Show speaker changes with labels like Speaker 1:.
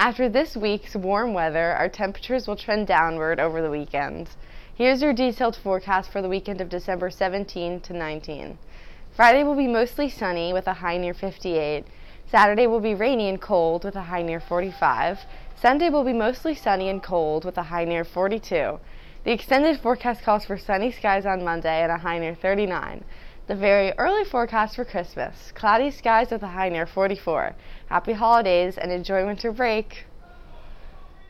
Speaker 1: After this week's warm weather, our temperatures will trend downward over the weekend. Here's your detailed forecast for the weekend of December 17 to 19. Friday will be mostly sunny with a high near 58. Saturday will be rainy and cold with a high near 45. Sunday will be mostly sunny and cold with a high near 42. The extended forecast calls for sunny skies on Monday and a high near 39. The very early forecast for Christmas cloudy skies with a high near 44. Happy holidays and enjoy winter break.